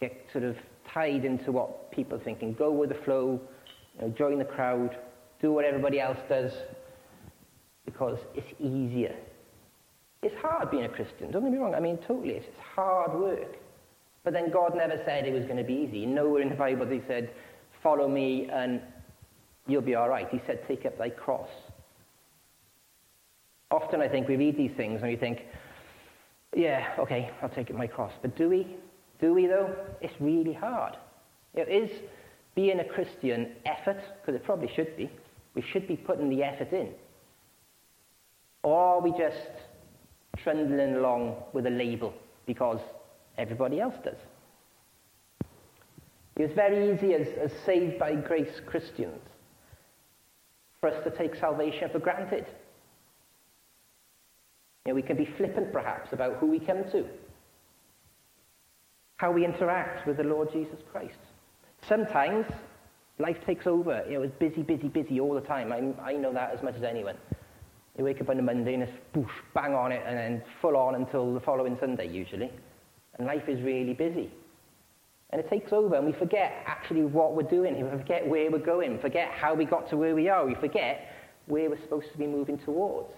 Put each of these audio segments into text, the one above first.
get sort of tied into what people are thinking. Go with the flow, you know, join the crowd, do what everybody else does, because it's easier. It's hard being a Christian, don't get me wrong. I mean, totally, it's, it's hard work. But then God never said it was going to be easy. Nowhere in the Bible he said, follow me and you'll be all right. He said, take up thy cross. Often I think we read these things and we think, yeah, okay, I'll take up my cross. But do we? Do we though? It's really hard. It is being a Christian effort, because it probably should be. We should be putting the effort in. Or are we just trundling along with a label because everybody else does? It was very easy as, as saved by grace Christians for us to take salvation for granted. You know, we can be flippant perhaps about who we come to, how we interact with the Lord Jesus Christ. Sometimes life takes over. You know, it's busy, busy, busy all the time. I, I know that as much as anyone. You wake up on a Monday and it's boosh, bang on it, and then full on until the following Sunday, usually. And life is really busy. And it takes over, and we forget actually what we're doing. We forget where we're going, forget how we got to where we are. We forget where we're supposed to be moving towards.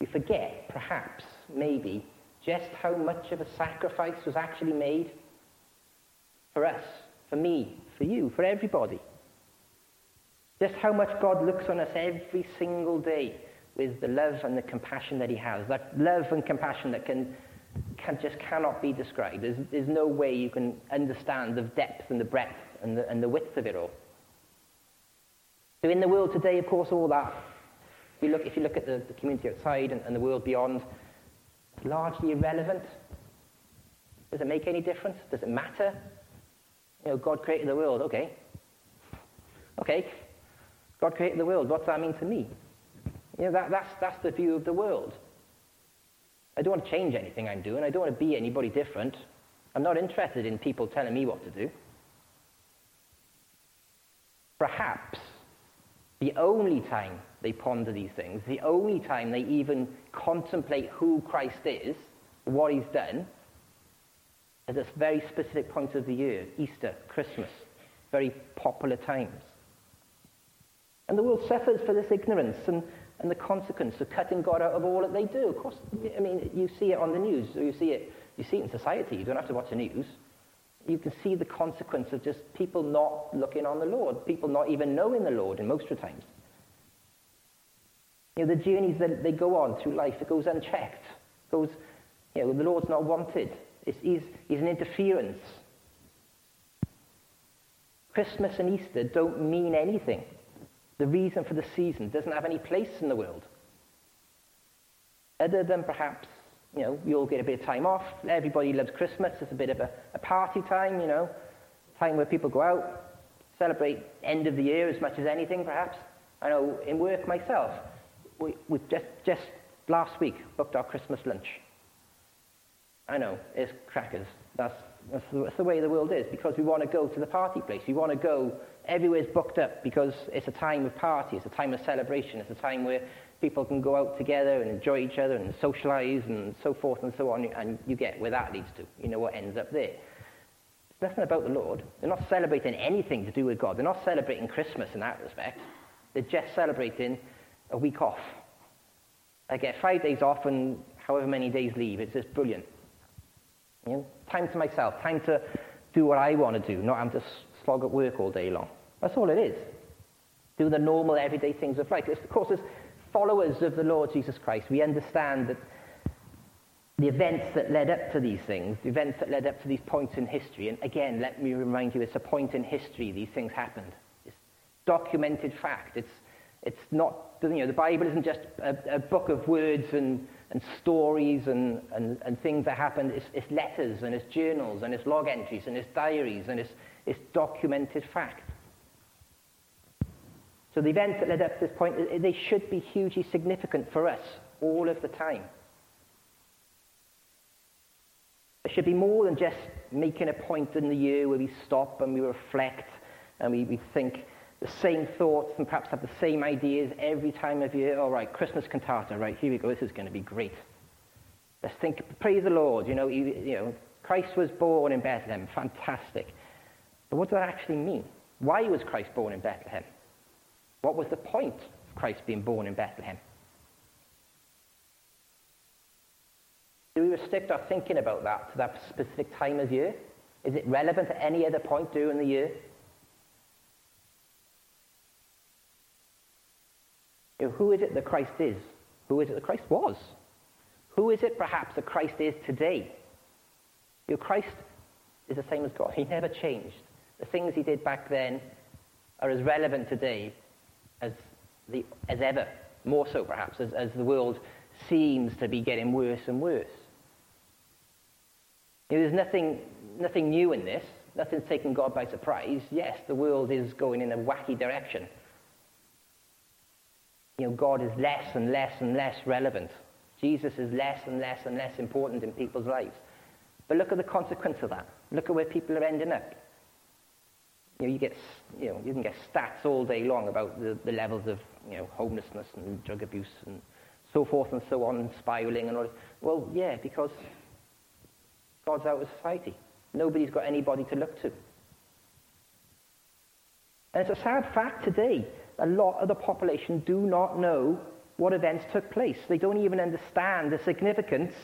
We forget, perhaps, maybe, just how much of a sacrifice was actually made for us, for me, for you, for everybody. Just how much God looks on us every single day with the love and the compassion that he has. That love and compassion that can, can just cannot be described. There's, there's no way you can understand the depth and the breadth and the, and the width of it all. So in the world today, of course, all that, we look, if you look at the, the community outside and, and the world beyond, largely irrelevant. Does it make any difference? Does it matter? You know, God created the world, okay. Okay, God created the world. What's that mean to me? You know, that, that's, that's the view of the world. I don't want to change anything I'm doing. I don't want to be anybody different. I'm not interested in people telling me what to do. Perhaps the only time they ponder these things, the only time they even contemplate who Christ is, what he's done, is at very specific points of the year Easter, Christmas, very popular times. And the world suffers for this ignorance and, and the consequence of cutting God out of all that they do. Of course, I mean, you see it on the news, or you see it, you see it in society. You don't have to watch the news. You can see the consequence of just people not looking on the Lord, people not even knowing the Lord in most of the times. You know, the journeys that they go on through life, it goes unchecked. It goes, you know, the Lord's not wanted. It's, he's, he's an interference. Christmas and Easter don't mean anything the reason for the season doesn't have any place in the world. Other than perhaps, you know, you all get a bit of time off. Everybody loves Christmas. It's a bit of a, a party time, you know, time where people go out, celebrate end of the year as much as anything, perhaps. I know in work myself, we, we just, just last week booked our Christmas lunch. I know, it's crackers. That's, that's, the, that's the way the world is because we want to go to the party place. We want to go everywhere's booked up because it's a time of party, it's a time of celebration, it's a time where people can go out together and enjoy each other and socialize and so forth and so on, and you get where that leads to. You know what ends up there. It's nothing about the Lord. They're not celebrating anything to do with God. They're not celebrating Christmas in that respect. They're just celebrating a week off. I get five days off and however many days leave. It's just brilliant. You know, time to myself, time to do what I want to do, not I'm just slog at work all day long. That's all it is. Do the normal, everyday things of life. Of course, as followers of the Lord Jesus Christ, we understand that the events that led up to these things, the events that led up to these points in history, and again, let me remind you, it's a point in history these things happened. It's documented fact. It's, it's not, you know, the Bible isn't just a, a book of words and, and stories and, and, and things that happened. It's, it's letters and it's journals and it's log entries and it's diaries and it's, it's documented fact. So the events that led up to this point, they should be hugely significant for us all of the time. It should be more than just making a point in the year where we stop and we reflect and we, we think the same thoughts and perhaps have the same ideas every time of year. All right, Christmas cantata, right, here we go, this is going to be great. Let's think, praise the Lord, you know, you, you know Christ was born in Bethlehem. Fantastic. But what does that actually mean? Why was Christ born in Bethlehem? What was the point of Christ being born in Bethlehem? Do we restrict our thinking about that to that specific time of year? Is it relevant at any other point during the year? You know, who is it that Christ is? Who is it that Christ was? Who is it perhaps that Christ is today? You know, Christ is the same as God. He never changed. The things he did back then are as relevant today the, as ever, more so perhaps, as, as the world seems to be getting worse and worse. You know, there's nothing, nothing new in this. Nothing's taken God by surprise. Yes, the world is going in a wacky direction. You know, God is less and less and less relevant. Jesus is less and less and less important in people's lives. But look at the consequence of that. Look at where people are ending up. You know, you, get, you, know, you can get stats all day long about the, the levels of you know, homelessness and drug abuse and so forth and so on, and spiraling and all. Well, yeah, because God's out of society. Nobody's got anybody to look to. And it's a sad fact today. A lot of the population do not know what events took place. They don't even understand the significance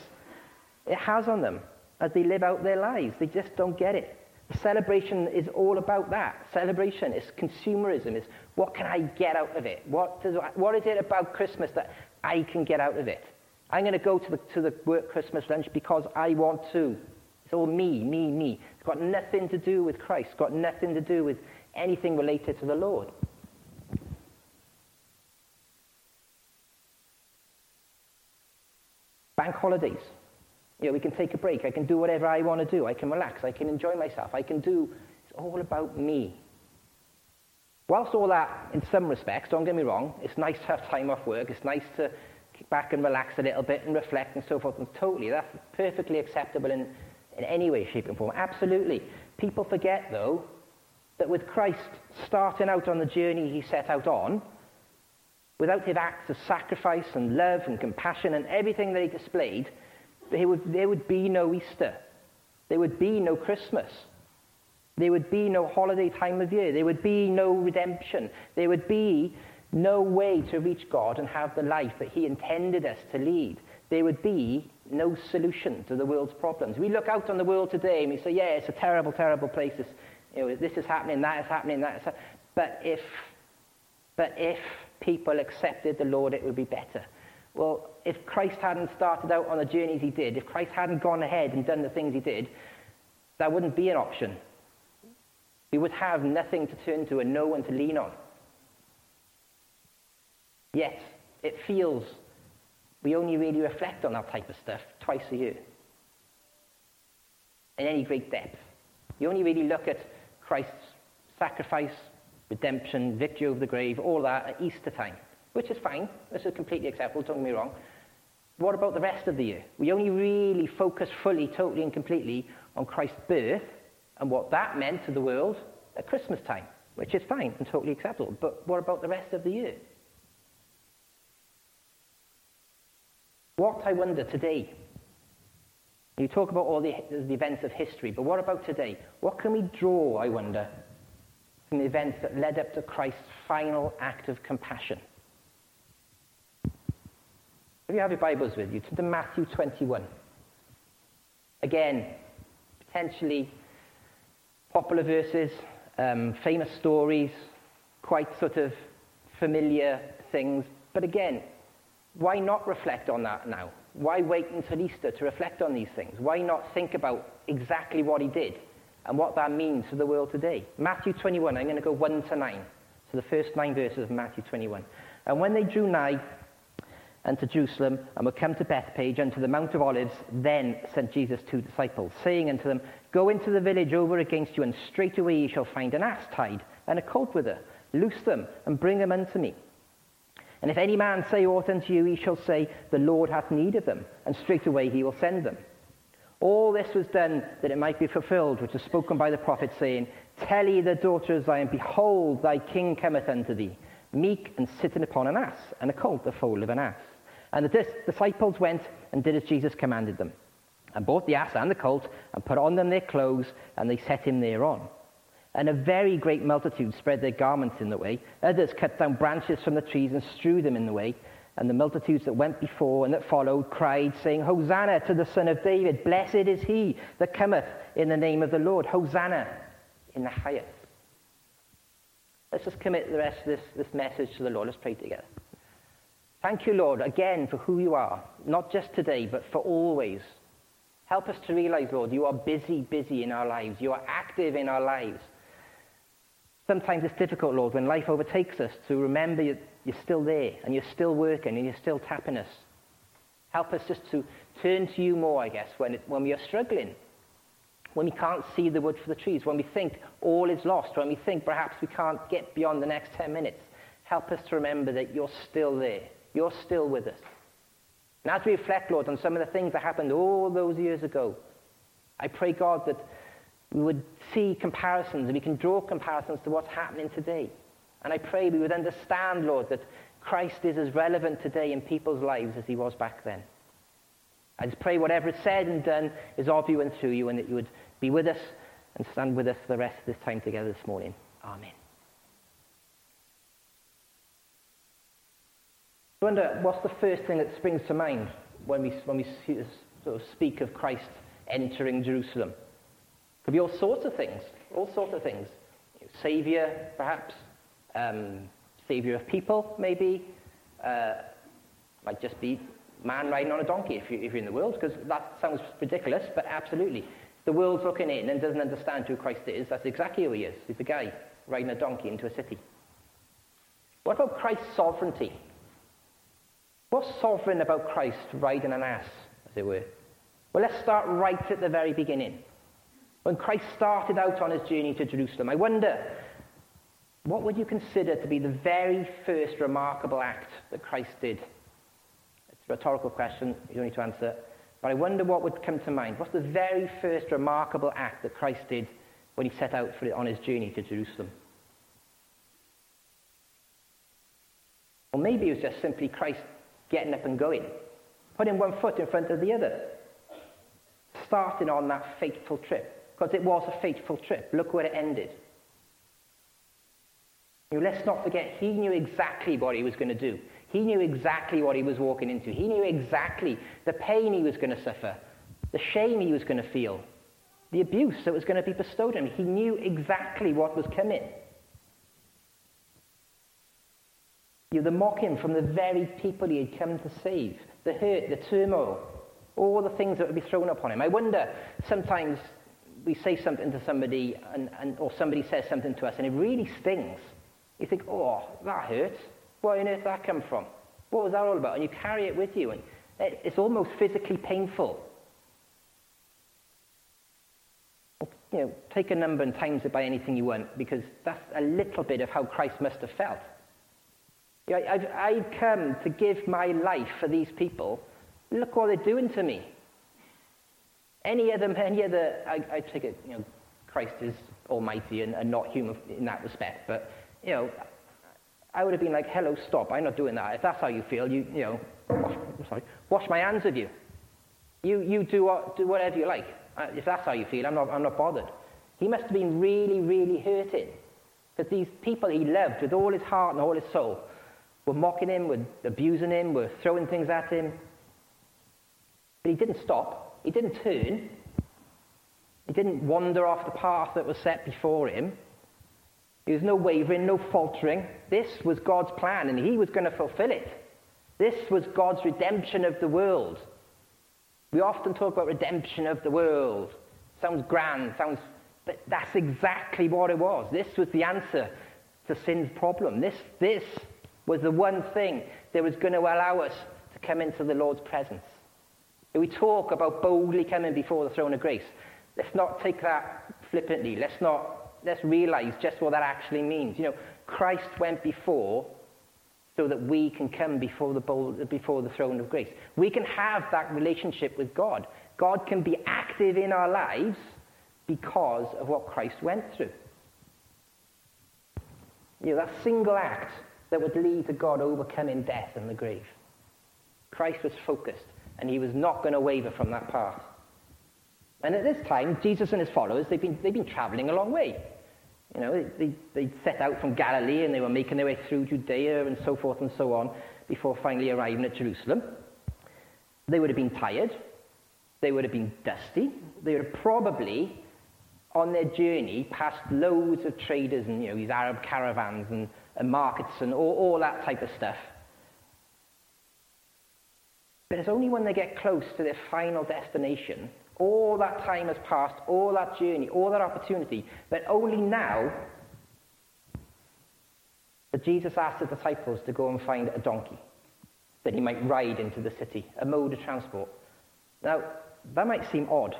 it has on them as they live out their lives. They just don't get it. The celebration is all about that. Celebration is consumerism. Is what can I get out of it? What, does, what is it about Christmas that I can get out of it? I'm going to go to the, to the work Christmas lunch because I want to. It's all me, me, me. It's got nothing to do with Christ. It's got nothing to do with anything related to the Lord. Bank holidays. You know, we can take a break. I can do whatever I want to do. I can relax. I can enjoy myself. I can do, it's all about me. Whilst all that, in some respects, don't get me wrong, it's nice to have time off work. It's nice to kick back and relax a little bit and reflect and so forth. And totally, that's perfectly acceptable in, in any way, shape, and form. Absolutely. People forget, though, that with Christ starting out on the journey he set out on, without his acts of sacrifice and love and compassion and everything that he displayed, there would, there would be no Easter. There would be no Christmas. There would be no holiday time of year. There would be no redemption. There would be no way to reach God and have the life that he intended us to lead there would be no solution to the world's problems. We look out on the world today and we say, yeah, it's a terrible, terrible place. This, you know, this is happening, that is happening, that is happening. But if, but if people accepted the Lord, it would be better. Well, if Christ hadn't started out on the journeys he did, if Christ hadn't gone ahead and done the things he did, that wouldn't be an option. We would have nothing to turn to and no one to lean on. Yet, it feels we only really reflect on that type of stuff twice a year in any great depth. You only really look at Christ's sacrifice, redemption, victory over the grave, all that at Easter time, which is fine. This is completely acceptable, don't get me wrong. What about the rest of the year? We only really focus fully, totally, and completely on Christ's birth and what that meant to the world at Christmas time, which is fine and totally acceptable. But what about the rest of the year? What, I wonder, today? You talk about all the, the events of history, but what about today? What can we draw, I wonder, from the events that led up to Christ's final act of compassion? If you have your Bibles with you, Turn to Matthew 21. Again, potentially popular verses, um, famous stories, quite sort of familiar things, but again, why not reflect on that now? Why wait until Easter to reflect on these things? Why not think about exactly what he did and what that means for the world today? Matthew 21, I'm going to go 1 to 9. So the first nine verses of Matthew 21. And when they drew nigh unto Jerusalem and were come to Bethphage unto the Mount of Olives, then sent Jesus two disciples, saying unto them, Go into the village over against you, and straightway ye shall find an ass tied and a colt with her. Loose them and bring them unto me. And if any man say aught unto you, he shall say, The Lord hath need of them, and straightway he will send them. All this was done that it might be fulfilled, which was spoken by the prophet, saying, Tell ye the daughter of Zion, Behold, thy king cometh unto thee, meek and sitting upon an ass, and a colt the foal of an ass. And the dis- disciples went and did as Jesus commanded them. and bought the ass and the colt, and put on them their clothes, and they set him thereon. And a very great multitude spread their garments in the way. Others cut down branches from the trees and strewed them in the way. And the multitudes that went before and that followed cried, saying, Hosanna to the Son of David. Blessed is he that cometh in the name of the Lord. Hosanna in the highest. Let's just commit the rest of this, this message to the Lord. Let's pray together. Thank you, Lord, again for who you are, not just today, but for always. Help us to realize, Lord, you are busy, busy in our lives. You are active in our lives. Sometimes it's difficult, Lord, when life overtakes us to remember you're, you're still there and you're still working and you're still tapping us. Help us just to turn to you more, I guess, when, it, when we are struggling, when we can't see the wood for the trees, when we think all is lost, when we think perhaps we can't get beyond the next 10 minutes. Help us to remember that you're still there. You're still with us. And as we reflect, Lord, on some of the things that happened all those years ago, I pray, God, that we would see comparisons and we can draw comparisons to what's happening today. And I pray we would understand, Lord, that Christ is as relevant today in people's lives as he was back then. I just pray whatever is said and done is of you and through you, and that you would be with us and stand with us for the rest of this time together this morning. Amen. I wonder what's the first thing that springs to mind when we, when we sort of speak of Christ entering Jerusalem? Could be all sorts of things, all sorts of things. Savior, perhaps. Um, savior of people, maybe. Uh, might just be man riding on a donkey if, you, if you're in the world, because that sounds ridiculous, but absolutely. The world's looking in and doesn't understand who Christ is. That's exactly who he is. He's the guy riding a donkey into a city. What about Christ's sovereignty? What's sovereign about Christ riding an ass, as it were? Well, let's start right at the very beginning. When Christ started out on his journey to Jerusalem, I wonder, what would you consider to be the very first remarkable act that Christ did? It's a rhetorical question, you don't need to answer. But I wonder what would come to mind. What's the very first remarkable act that Christ did when he set out for it on his journey to Jerusalem? Or maybe it was just simply Christ getting up and going, putting one foot in front of the other, starting on that fateful trip because it was a fateful trip. Look where it ended. You let's not forget, he knew exactly what he was going to do. He knew exactly what he was walking into. He knew exactly the pain he was going to suffer, the shame he was going to feel, the abuse that was going to be bestowed on him. He knew exactly what was coming. You the mocking from the very people he had come to save, the hurt, the turmoil, all the things that would be thrown upon him. I wonder sometimes we say something to somebody and, and, or somebody says something to us and it really stings. You think, oh, that hurts. Where on earth did that come from? What was that all about? And you carry it with you and it, it's almost physically painful. You know, take a number and times it by anything you want because that's a little bit of how Christ must have felt. You know, I've, I've come to give my life for these people. Look what they're doing to me. Any other, any other I, I take it, you know, Christ is almighty and, and not human in that respect, but, you know, I would have been like, hello, stop, I'm not doing that. If that's how you feel, you, you know, wash, sorry, wash my hands of you. You, you do, what, do whatever you like. If that's how you feel, I'm not, I'm not bothered. He must have been really, really hurting. Because these people he loved with all his heart and all his soul were mocking him, were abusing him, were throwing things at him. But he didn't stop. He didn't turn. He didn't wander off the path that was set before him. There was no wavering, no faltering. This was God's plan, and he was going to fulfill it. This was God's redemption of the world. We often talk about redemption of the world. Sounds grand, sounds, but that's exactly what it was. This was the answer to sin's problem. This, this was the one thing that was going to allow us to come into the Lord's presence. We talk about boldly coming before the throne of grace. Let's not take that flippantly. Let's not, let's realize just what that actually means. You know, Christ went before so that we can come before the, bold, before the throne of grace. We can have that relationship with God. God can be active in our lives because of what Christ went through. You know, that single act that would lead to God overcoming death and the grave. Christ was focused and he was not going to waver from that path. And at this time, Jesus and his followers, they've been, they've been traveling a long way. You know, they, they set out from Galilee and they were making their way through Judea and so forth and so on before finally arriving at Jerusalem. They would have been tired. They would have been dusty. They would have probably, on their journey, passed loads of traders and you know, these Arab caravans and, and markets and all, all that type of stuff. But it's only when they get close to their final destination all that time has passed, all that journey, all that opportunity, but only now that Jesus asked the disciples to go and find a donkey that he might ride into the city, a mode of transport. Now, that might seem odd.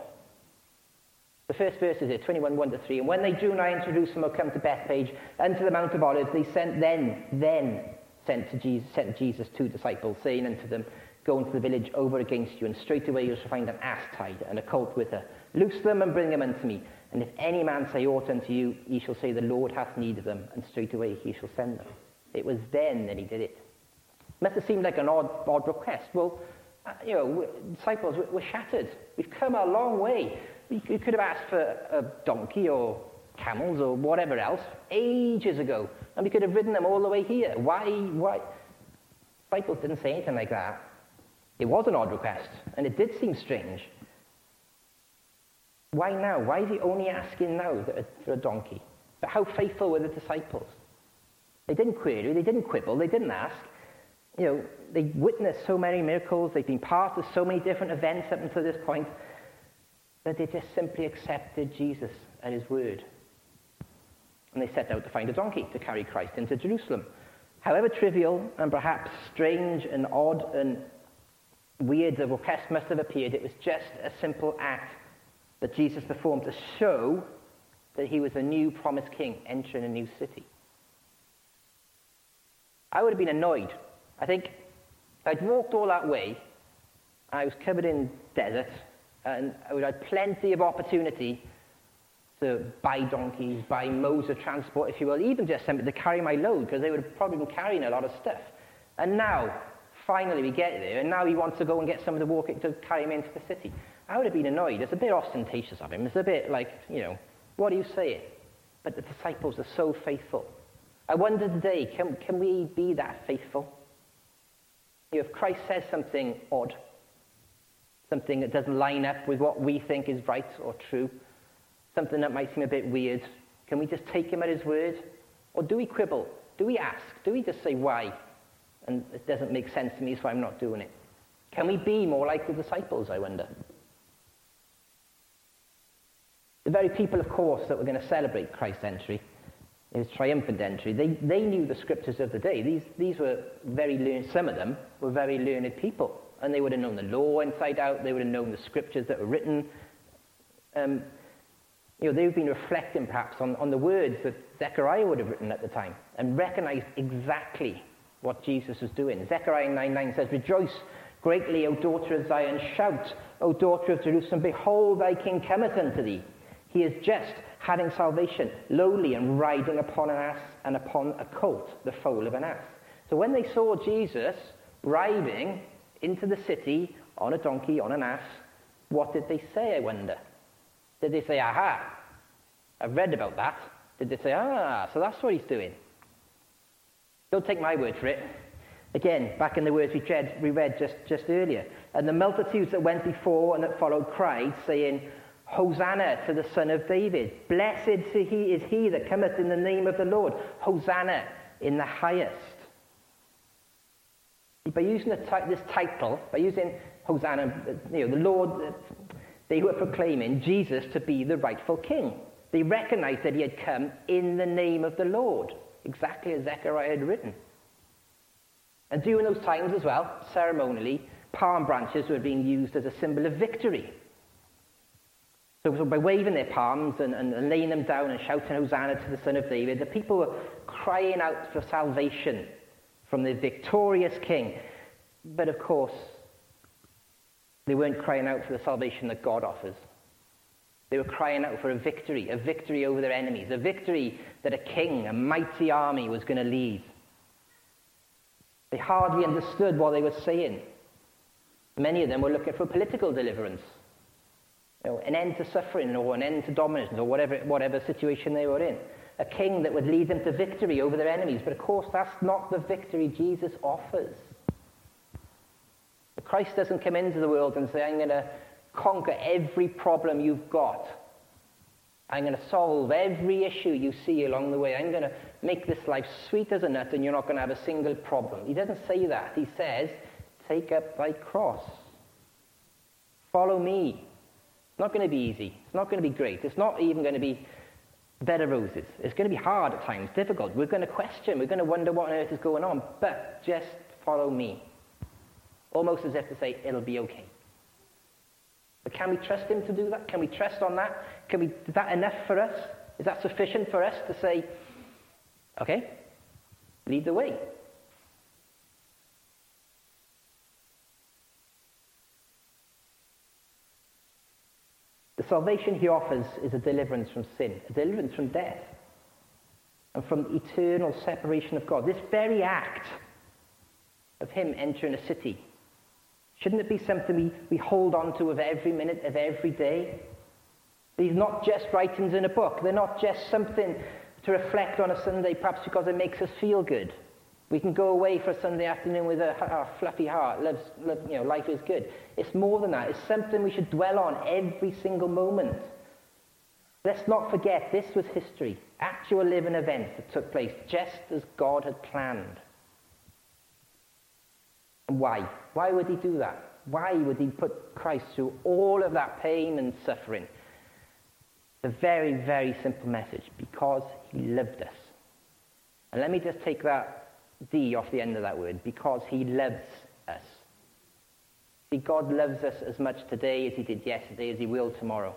The first verse is here, 21, 1 to 3. And when they drew nigh unto Jerusalem or come to Bethphage, and to the Mount of Olives, they sent then, then sent to Jesus, sent Jesus two disciples, saying unto them, Go into the village over against you, and straightway you shall find an ass tied and a colt with her. Loose them and bring them unto me. And if any man say aught unto you, ye shall say, The Lord hath need of them, and straightway he shall send them. It was then that he did it. Must have seemed like an odd, odd request. Well, uh, you know, disciples we're shattered. We've come a long way. We could, have asked for a donkey or camels or whatever else ages ago, and we could have ridden them all the way here. Why? Why? Disciples didn't say anything like that. It was an odd request, and it did seem strange. Why now? Why is he only asking now for a donkey? But how faithful were the disciples? They didn't query, they didn't quibble, they didn't ask. You know, they witnessed so many miracles, they've been part of so many different events up until this point, that they just simply accepted Jesus and his word. And they set out to find a donkey to carry Christ into Jerusalem. However trivial and perhaps strange and odd and weird the request must have appeared, it was just a simple act that Jesus performed to show that he was a new promised king entering a new city. I would have been annoyed. I think I'd walked all that way, I was covered in desert, and have had plenty of opportunity to buy donkeys, buy modes of transport, if you will, even just simply to carry my load, because they would have probably been carrying a lot of stuff. And now, finally we get there, and now he wants to go and get someone to walk it, to carry him into the city. I would have been annoyed. It's a bit ostentatious of him. It's a bit like, you know, what do you say? But the disciples are so faithful. I wonder today, can, can we be that faithful? You know, if Christ says something odd, something that doesn't line up with what we think is right or true, something that might seem a bit weird, can we just take him at his word? Or do we quibble? Do we ask? Do we just say why? and it doesn't make sense to me, so I'm not doing it. Can we be more like the disciples, I wonder? The very people, of course, that were going to celebrate Christ's entry, his triumphant entry, they, they knew the scriptures of the day. These, these were very learned, some of them were very learned people, and they would have known the law inside out, they would have known the scriptures that were written. Um, you know, they've been reflecting perhaps on, on the words that Zechariah would have written at the time and recognized exactly what Jesus was doing. Zechariah 9 9 says, Rejoice greatly, O daughter of Zion. Shout, O daughter of Jerusalem. Behold, thy king cometh unto thee. He is just having salvation, lowly and riding upon an ass and upon a colt, the foal of an ass. So when they saw Jesus riding into the city on a donkey, on an ass, what did they say, I wonder? Did they say, aha, I've read about that? Did they say, ah, so that's what he's doing? Don't take my word for it. Again, back in the words we read, we read just, just earlier. And the multitudes that went before and that followed cried, saying, Hosanna to the Son of David. Blessed he is he that cometh in the name of the Lord. Hosanna in the highest. By using this title, by using Hosanna, you know, the Lord, they were proclaiming Jesus to be the rightful king. They recognized that he had come in the name of the Lord exactly as Zechariah had written. And during those times as well, ceremonially, palm branches were being used as a symbol of victory. So, by waving their palms and, and laying them down and shouting Hosanna to the Son of David, the people were crying out for salvation from the victorious king. But of course, they weren't crying out for the salvation that God offers. They were crying out for a victory, a victory over their enemies, a victory that a king, a mighty army was going to lead. They hardly understood what they were saying. Many of them were looking for political deliverance. You know, an end to suffering or an end to dominance or whatever, whatever situation they were in. A king that would lead them to victory over their enemies. But of course, that's not the victory Jesus offers. Christ doesn't come into the world and say, I'm going to conquer every problem you've got. I'm going to solve every issue you see along the way. I'm going to make this life sweet as a nut and you're not going to have a single problem. He doesn't say that. He says, Take up thy cross. Follow me. It's not going to be easy. It's not going to be great. It's not even going to be bed of roses. It's going to be hard at times, difficult. We're going to question. We're going to wonder what on earth is going on. But just follow me. Almost as if to say, it'll be okay. But can we trust him to do that? Can we trust on that? Can we, is that enough for us? Is that sufficient for us to say, okay, lead the way? The salvation he offers is a deliverance from sin, a deliverance from death, and from eternal separation of God. This very act of him entering a city Shouldn't it be something we, we hold on to of every minute of every day? These not just writings in a book. They're not just something to reflect on a Sunday, perhaps because it makes us feel good. We can go away for a Sunday afternoon with a, a fluffy heart. Love, you know, life is good. It's more than that. It's something we should dwell on every single moment. Let's not forget this was history, actual living events that took place just as God had planned. Why? Why would he do that? Why would he put Christ through all of that pain and suffering? The very, very simple message because he loved us. And let me just take that D off the end of that word because he loves us. See, God loves us as much today as he did yesterday, as he will tomorrow.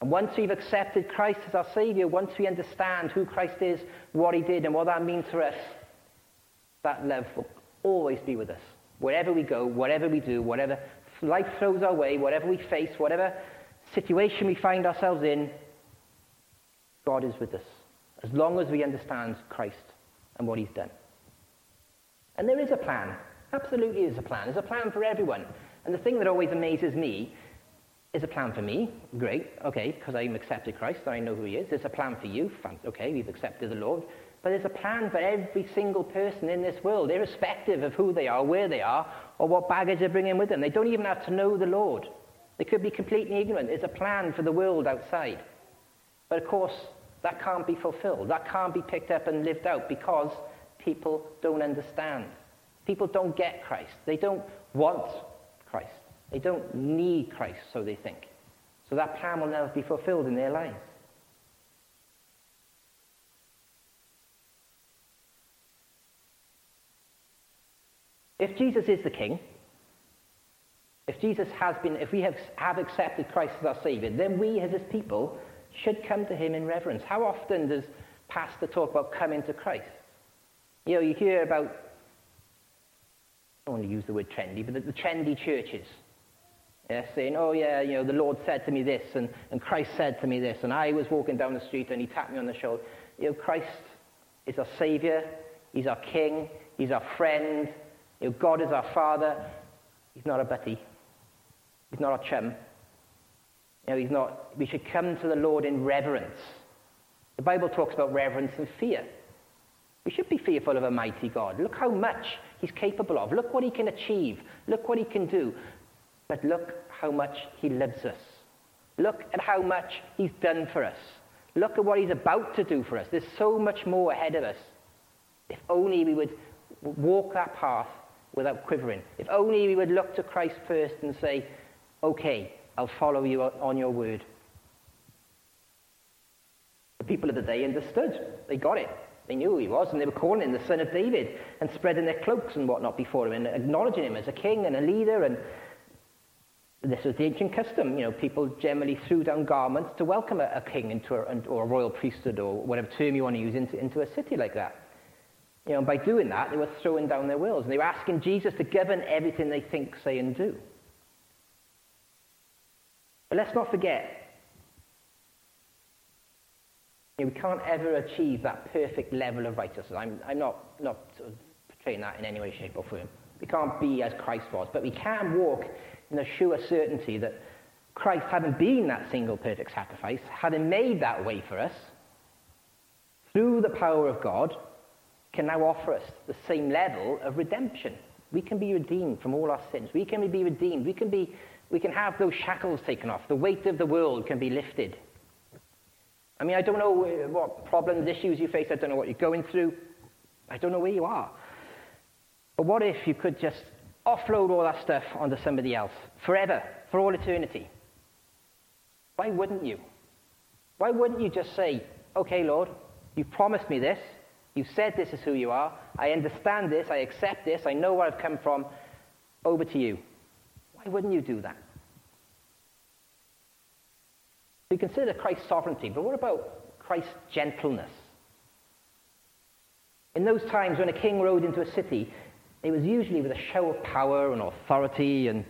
And once we've accepted Christ as our Savior, once we understand who Christ is, what he did, and what that means for us, that love will always be with us. Wherever we go, whatever we do, whatever life throws our way, whatever we face, whatever situation we find ourselves in, God is with us. As long as we understand Christ and what he's done. And there is a plan. Absolutely is a plan. There's a plan for everyone. And the thing that always amazes me is a plan for me. Great. Okay, because I've accepted Christ I know who he is. There's a plan for you. Okay, we've accepted the Lord. But there's a plan for every single person in this world, irrespective of who they are, where they are, or what baggage they're bringing with them. They don't even have to know the Lord. They could be completely ignorant. There's a plan for the world outside. But of course, that can't be fulfilled. That can't be picked up and lived out because people don't understand. People don't get Christ. They don't want Christ. They don't need Christ, so they think. So that plan will never be fulfilled in their lives. If Jesus is the King, if Jesus has been, if we have, have accepted Christ as our Savior, then we as his people should come to him in reverence. How often does pastor talk about coming to Christ? You know, you hear about, I don't want to use the word trendy, but the, the trendy churches. Yeah, saying, oh yeah, you know, the Lord said to me this, and, and Christ said to me this, and I was walking down the street and he tapped me on the shoulder. You know, Christ is our Savior, he's our King, he's our friend, you know, God is our Father. He's not a buddy. He's not our chum. You know, he's not, we should come to the Lord in reverence. The Bible talks about reverence and fear. We should be fearful of a mighty God. Look how much he's capable of. Look what he can achieve. Look what he can do. But look how much he loves us. Look at how much he's done for us. Look at what he's about to do for us. There's so much more ahead of us. If only we would walk that path without quivering. If only we would look to Christ first and say, okay, I'll follow you on your word. The people of the day understood. They got it. They knew who he was, and they were calling him the son of David and spreading their cloaks and whatnot before him and acknowledging him as a king and a leader. And this was the ancient custom. You know, people generally threw down garments to welcome a, a king into a, or a royal priesthood or whatever term you want to use into, into a city like that. You know, by doing that, they were throwing down their wills. And they were asking Jesus to govern everything they think, say, and do. But let's not forget, you know, we can't ever achieve that perfect level of righteousness. I'm, I'm not, not sort of portraying that in any way, shape, or form. We can't be as Christ was, but we can walk in the sure certainty that Christ, having been that single perfect sacrifice, having made that way for us, through the power of God, can now offer us the same level of redemption. We can be redeemed from all our sins. We can be redeemed. We can, be, we can have those shackles taken off. The weight of the world can be lifted. I mean, I don't know uh, what problems, issues you face. I don't know what you're going through. I don't know where you are. But what if you could just offload all that stuff onto somebody else forever, for all eternity? Why wouldn't you? Why wouldn't you just say, okay, Lord, you've promised me this. You've said this is who you are. I understand this. I accept this. I know where I've come from. Over to you. Why wouldn't you do that? We consider Christ's sovereignty, but what about Christ's gentleness? In those times when a king rode into a city, it was usually with a show of power and authority, and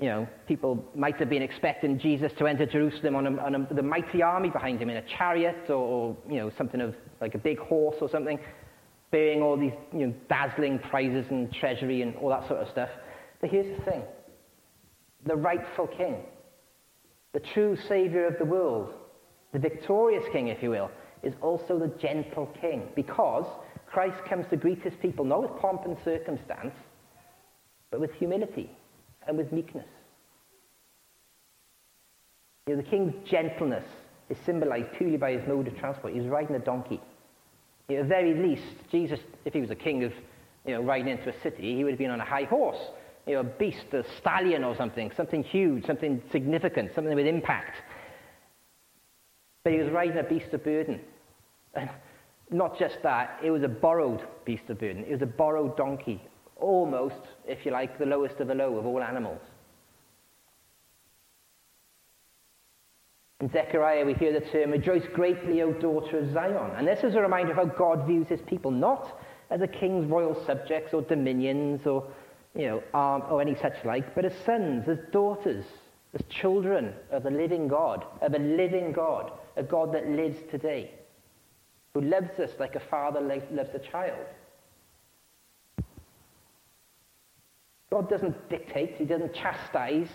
you know, people might have been expecting Jesus to enter Jerusalem on, a, on a, the mighty army behind him in a chariot, or, or you know, something of like a big horse or something, bearing all these you know, dazzling prizes and treasury and all that sort of stuff. But here's the thing: the rightful king the true Savior of the world, the victorious King, if you will, is also the gentle King because Christ comes to greet his people not with pomp and circumstance, but with humility and with meekness. You know, the king's gentleness is symbolized purely by his mode of transport. He's riding a donkey. At the very least, Jesus, if he was a king of you know, riding into a city, he would have been on a high horse you know, a beast, a stallion or something, something huge, something significant, something with impact. But he was riding a beast of burden. And not just that, it was a borrowed beast of burden. It was a borrowed donkey, almost, if you like, the lowest of the low of all animals. In Zechariah, we hear the term, Rejoice greatly, O daughter of Zion. And this is a reminder of how God views his people, not as a king's royal subjects or dominions or you know, um, or any such like, but as sons, as daughters, as children of the living God, of a living God, a God that lives today, who loves us like a father loves a child. God doesn't dictate, He doesn't chastise.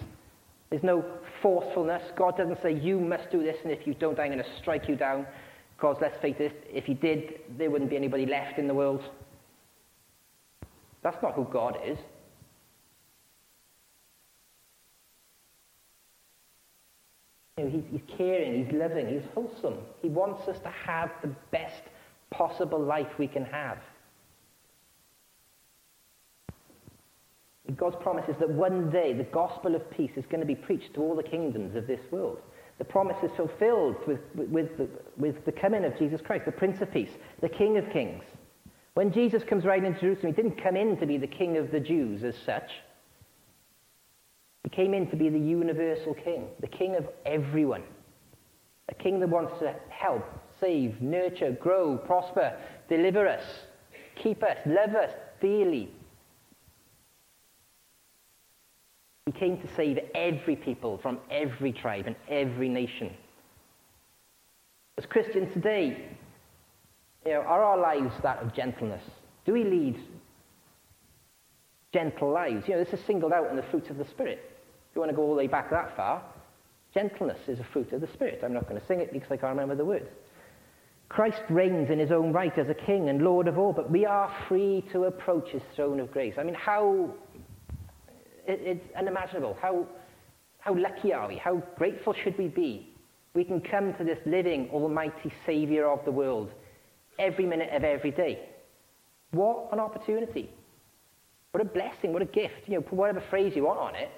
There's no forcefulness. God doesn't say, You must do this, and if you don't, I'm going to strike you down. Because let's face it, if He did, there wouldn't be anybody left in the world. That's not who God is. You know, he's, he's caring, he's loving, he's wholesome. He wants us to have the best possible life we can have. God's promise is that one day the gospel of peace is going to be preached to all the kingdoms of this world. The promise is fulfilled with, with, the, with the coming of Jesus Christ, the Prince of Peace, the King of Kings. When Jesus comes riding into Jerusalem, he didn't come in to be the King of the Jews as such. He came in to be the universal king, the king of everyone. A king that wants to help, save, nurture, grow, prosper, deliver us, keep us, love us dearly. He came to save every people from every tribe and every nation. As Christians today, you know, are our lives that of gentleness? Do we lead gentle lives? You know, this is singled out in the fruits of the Spirit. If you want to go all the way back that far, gentleness is a fruit of the Spirit. I'm not going to sing it because I can't remember the words. Christ reigns in his own right as a king and Lord of all, but we are free to approach his throne of grace. I mean, how, it, it's unimaginable. How, how lucky are we? How grateful should we be? We can come to this living, almighty Saviour of the world every minute of every day. What an opportunity. What a blessing, what a gift. You know, put whatever phrase you want on it.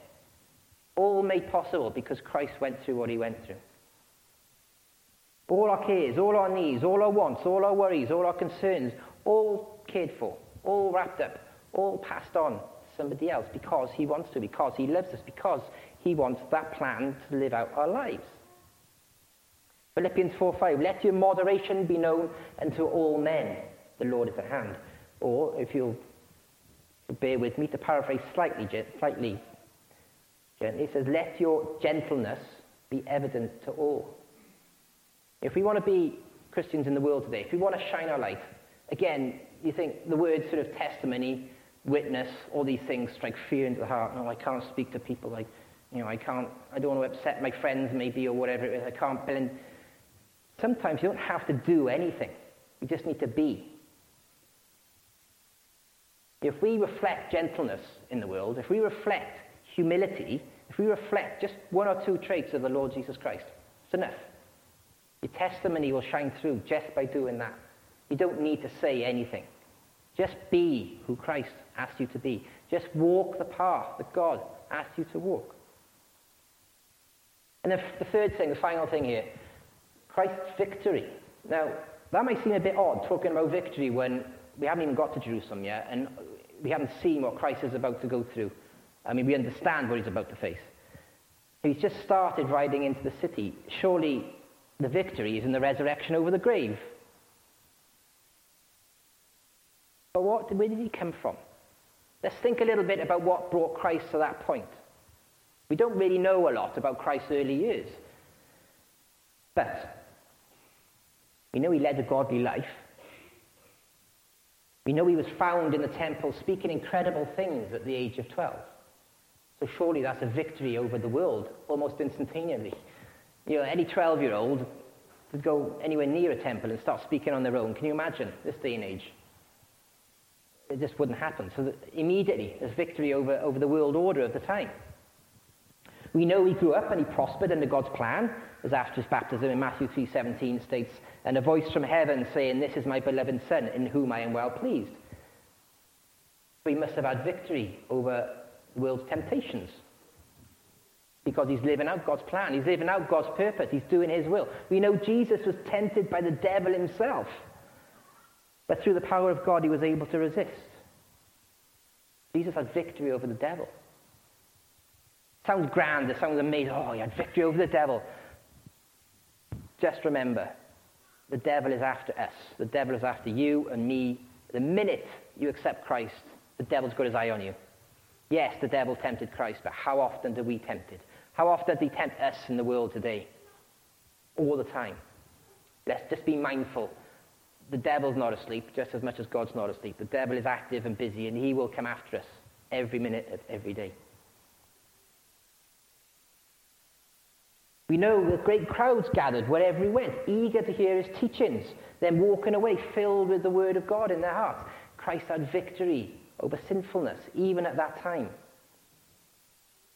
All made possible because Christ went through what he went through. All our cares, all our needs, all our wants, all our worries, all our concerns, all cared for, all wrapped up, all passed on to somebody else because he wants to, because he loves us, because he wants that plan to live out our lives. Philippians 4 5, let your moderation be known unto all men. The Lord is at hand. Or, if you'll bear with me to paraphrase slightly, slightly gently. He says, Let your gentleness be evident to all. If we want to be Christians in the world today, if we want to shine our light, again, you think the words sort of testimony, witness, all these things strike fear into the heart. No, I can't speak to people like, You know, I can't, I don't want to upset my friends maybe or whatever it is. I can't blend. Sometimes you don't have to do anything. You just need to be. If we reflect gentleness in the world, if we reflect humility, if we reflect just one or two traits of the Lord Jesus Christ, it's enough. Your testimony will shine through just by doing that. You don't need to say anything. Just be who Christ asked you to be. Just walk the path that God asked you to walk. And the, the third thing, the final thing here, Christ's victory. Now, that might seem a bit odd talking about victory when we haven't even got to Jerusalem yet and we haven't seen what Christ is about to go through. I mean, we understand what he's about to face. He's just started riding into the city. Surely the victory is in the resurrection over the grave. But what, where did he come from? Let's think a little bit about what brought Christ to that point. We don't really know a lot about Christ's early years. But we know he led a godly life. We know he was found in the temple speaking incredible things at the age of 12. So surely that's a victory over the world almost instantaneously. You know, any 12 year old could go anywhere near a temple and start speaking on their own. Can you imagine this day and age? It just wouldn't happen. So immediately there's victory over, over the world order of the time. We know he grew up and he prospered under God's plan, as after his baptism in Matthew 3.17 states, and a voice from heaven saying, This is my beloved Son, in whom I am well pleased. He must have had victory over world's temptations because he's living out God's plan. He's living out God's purpose. He's doing his will. We know Jesus was tempted by the devil himself, but through the power of God, he was able to resist. Jesus had victory over the devil. Sounds grand, it sounds amazing. Oh, he had victory over the devil. Just remember, the devil is after us. The devil is after you and me. The minute you accept Christ, the devil's got his eye on you. Yes, the devil tempted Christ, but how often do we tempt it? How often does he tempt us in the world today? All the time. Let's just be mindful. The devil's not asleep just as much as God's not asleep. The devil is active and busy, and he will come after us every minute of every day. We know that great crowds gathered wherever he went, eager to hear his teachings, then walking away filled with the word of God in their hearts. Christ had victory over sinfulness, even at that time.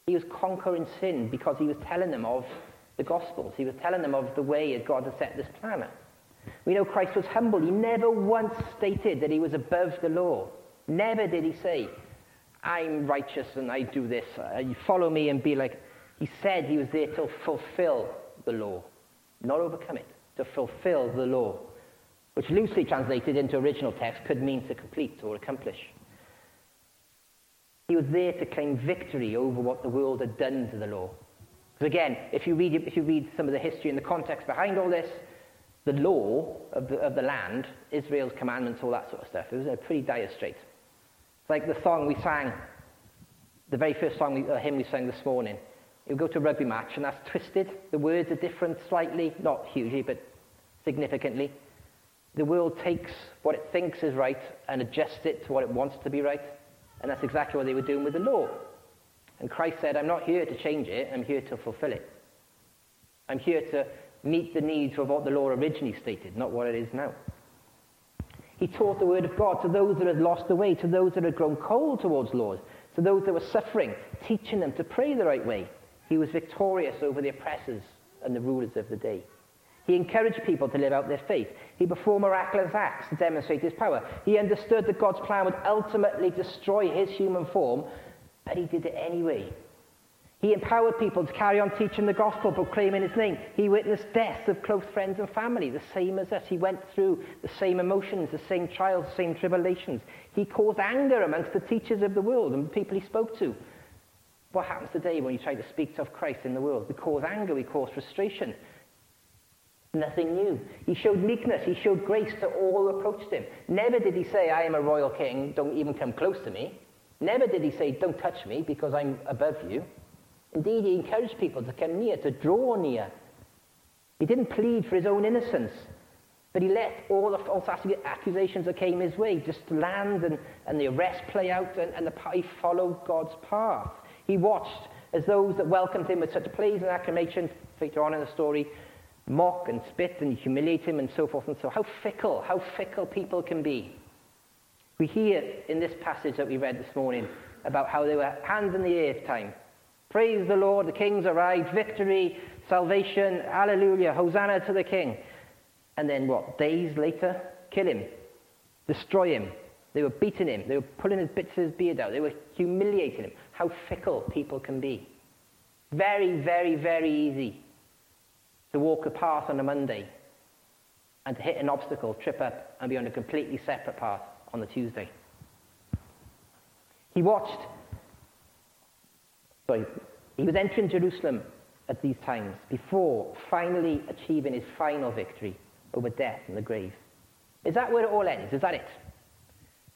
He was conquering sin because he was telling them of the Gospels. He was telling them of the way that God had set this planet. We know Christ was humble. He never once stated that he was above the law. Never did he say, I'm righteous and I do this. Uh, you follow me and be like. He said he was there to fulfill the law, not overcome it, to fulfill the law, which loosely translated into original text could mean to complete or accomplish. He was there to claim victory over what the world had done to the law. Because again, if you, read, if you read some of the history and the context behind all this, the law of the, of the land, Israel's commandments, all that sort of stuff, it was a pretty dire strait. It's like the song we sang, the very first song, we, uh, hymn we sang this morning. You go to a rugby match and that's twisted. The words are different slightly, not hugely, but significantly. The world takes what it thinks is right and adjusts it to what it wants to be right. And that's exactly what they were doing with the law. And Christ said, I'm not here to change it, I'm here to fulfill it. I'm here to meet the needs of what the law originally stated, not what it is now. He taught the word of God to those that had lost the way, to those that had grown cold towards Lord, to those that were suffering, teaching them to pray the right way. He was victorious over the oppressors and the rulers of the day. He encouraged people to live out their faith. He performed miraculous acts to demonstrate his power. He understood that God's plan would ultimately destroy his human form, but he did it anyway. He empowered people to carry on teaching the gospel, proclaiming his name. He witnessed deaths of close friends and family, the same as us. He went through the same emotions, the same trials, the same tribulations. He caused anger amongst the teachers of the world and the people he spoke to. What happens today when you try to speak of Christ in the world? We cause anger, we cause frustration. Nothing new. He showed meekness. He showed grace to all who approached him. Never did he say, I am a royal king, don't even come close to me. Never did he say, don't touch me because I'm above you. Indeed, he encouraged people to come near, to draw near. He didn't plead for his own innocence, but he let all the false accusations that came his way just land and, and the arrest play out, and, and the, he followed God's path. He watched as those that welcomed him with such praise and acclamation, later on in the story, mock and spit and humiliate him and so forth and so. How fickle, how fickle people can be. We hear in this passage that we read this morning about how they were hands in the air time. Praise the Lord, the king's arrived, victory, salvation, hallelujah, hosanna to the king. And then what? Days later, kill him, destroy him. They were beating him, they were pulling his bits of his beard out, they were humiliating him. How fickle people can be. Very, very, very easy to walk a path on a Monday and to hit an obstacle, trip up, and be on a completely separate path on the Tuesday. He watched, sorry, he was entering Jerusalem at these times before finally achieving his final victory over death and the grave. Is that where it all ends? Is that it?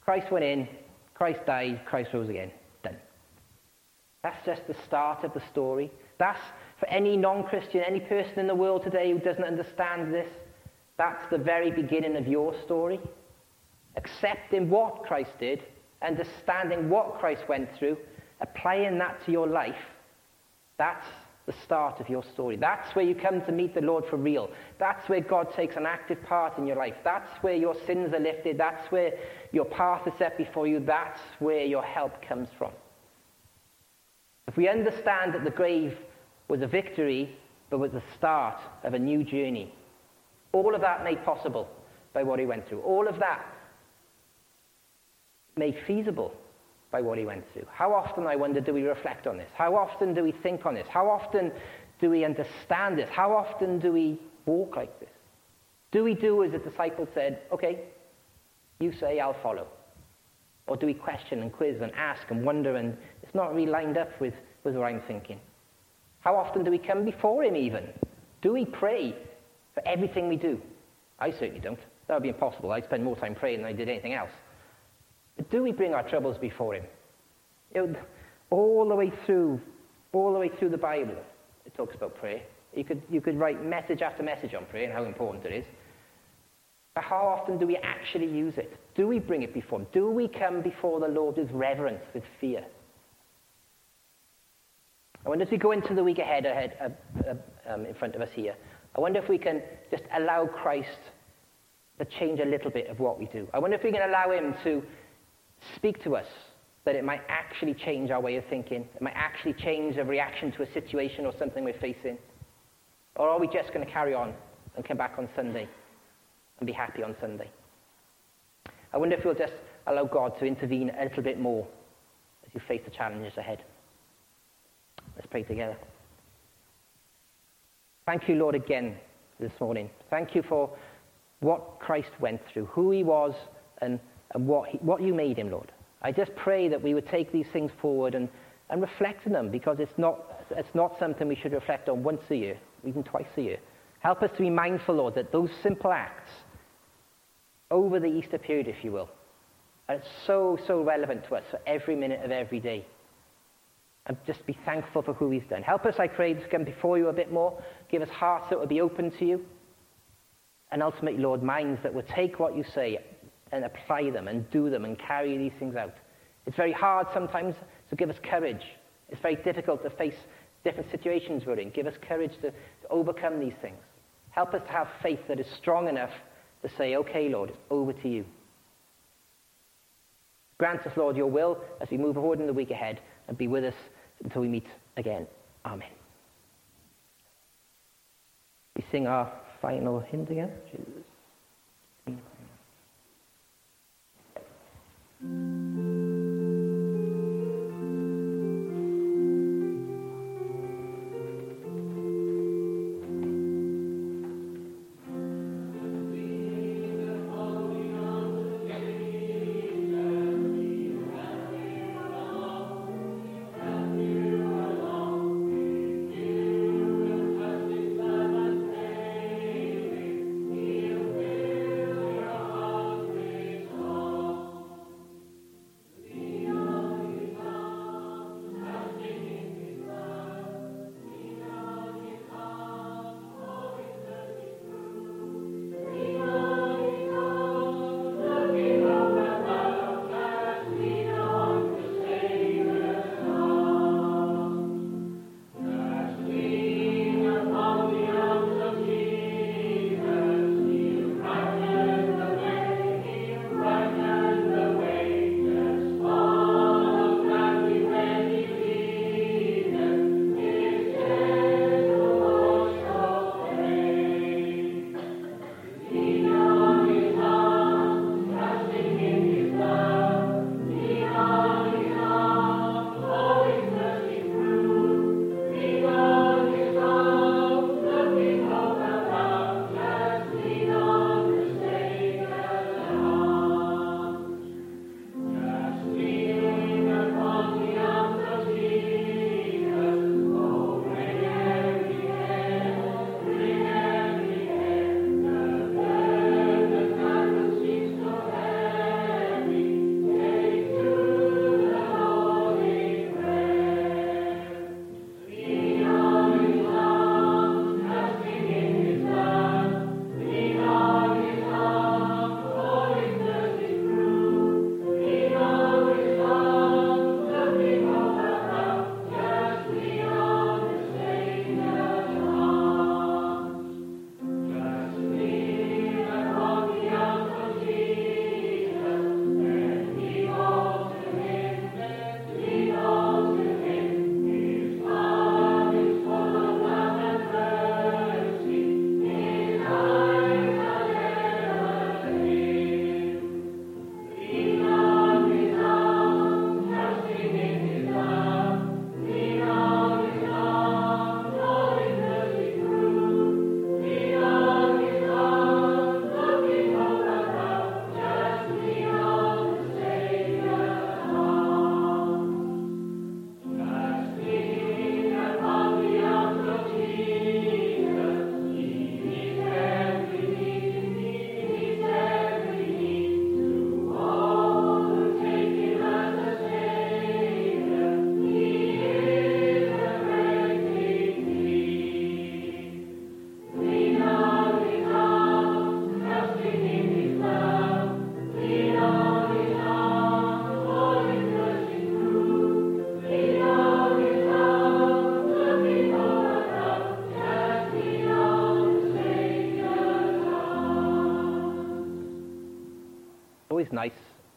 Christ went in, Christ died, Christ rose again. That's just the start of the story. That's for any non Christian, any person in the world today who doesn't understand this, that's the very beginning of your story. Accepting what Christ did, understanding what Christ went through, applying that to your life, that's the start of your story. That's where you come to meet the Lord for real. That's where God takes an active part in your life. That's where your sins are lifted. That's where your path is set before you. That's where your help comes from. If we understand that the grave was a victory, but was the start of a new journey, all of that made possible by what he went through. All of that made feasible by what he went through. How often, I wonder, do we reflect on this? How often do we think on this? How often do we understand this? How often do we walk like this? Do we do as the disciple said, okay, you say, I'll follow? Or do we question and quiz and ask and wonder and it's not really lined up with, with what I'm thinking? How often do we come before him even? Do we pray for everything we do? I certainly don't. That would be impossible. I'd spend more time praying than I did anything else. But do we bring our troubles before him? All the way through, all the way through the Bible, it talks about prayer. You could, you could write message after message on prayer and how important it is. But how often do we actually use it? Do we bring it before him? Do we come before the Lord with reverence, with fear? I wonder as we go into the week ahead, ahead uh, uh, um, in front of us here, I wonder if we can just allow Christ to change a little bit of what we do. I wonder if we can allow him to speak to us, that it might actually change our way of thinking. It might actually change a reaction to a situation or something we're facing. Or are we just going to carry on and come back on Sunday and be happy on Sunday? I wonder if we'll just allow God to intervene a little bit more as you face the challenges ahead. Let's pray together. Thank you, Lord, again this morning. Thank you for what Christ went through, who he was, and and what, he, what you made him, Lord. I just pray that we would take these things forward and, and reflect on them because it's not, it's not something we should reflect on once a year, even twice a year. Help us to be mindful, Lord, that those simple acts over the Easter period, if you will, are so, so relevant to us for every minute of every day. And just be thankful for who He's done. Help us, I pray, to come before you a bit more. Give us hearts that will be open to you. And ultimately, Lord, minds that will take what you say and apply them and do them and carry these things out. It's very hard sometimes to give us courage. It's very difficult to face different situations we're in. Give us courage to, to overcome these things. Help us to have faith that is strong enough to say, okay, Lord, it's over to you. Grant us, Lord, your will as we move forward in the week ahead and be with us until we meet again. Amen. We sing our final hymn again. Jesus.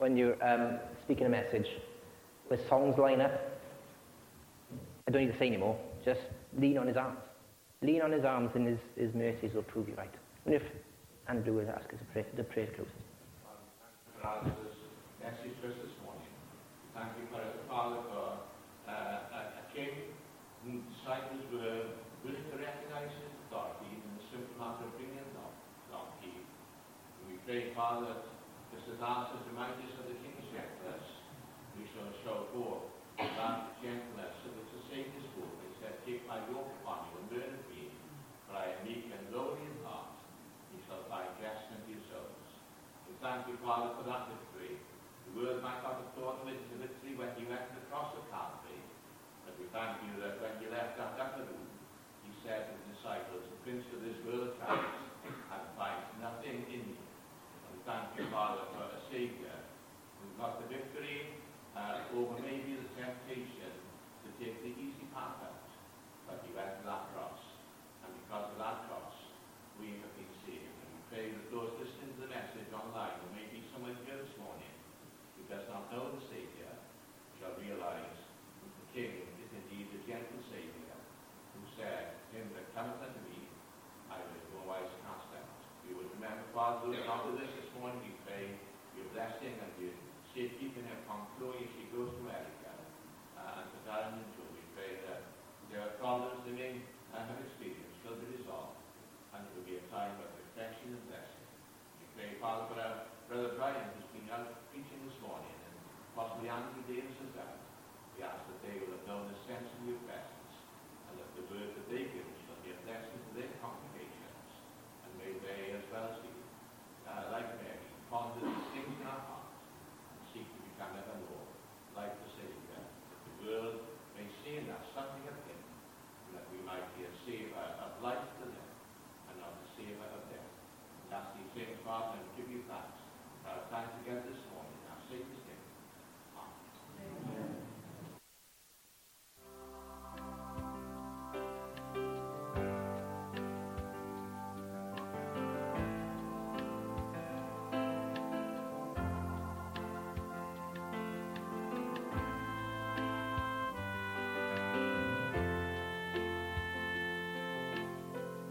When you're um, speaking a message where songs line up. I don't need to say anymore. Just lean on his arms. Lean on his arms and his, his mercies will prove you right. And if Andrew will ask us to pray, the prayer closes. Father, message to us this morning. Thank you for Father for uh, a, a king whose disciples were willing to recognize his authority in the simple matter of bringing them donkey. We pray, Father, just as remind us the king's gentleness, show forth that gentleness so that the Saviour's word, he said, Take my yoke upon you and learn of me, for I am meek and lowly in heart. You shall find rest unto your souls. We thank you, Father, for that victory. The word might not have thought of it as a victory when you went to the cross of Calvary, but we thank you that when you left that upper room, he said to the disciples, The prince of this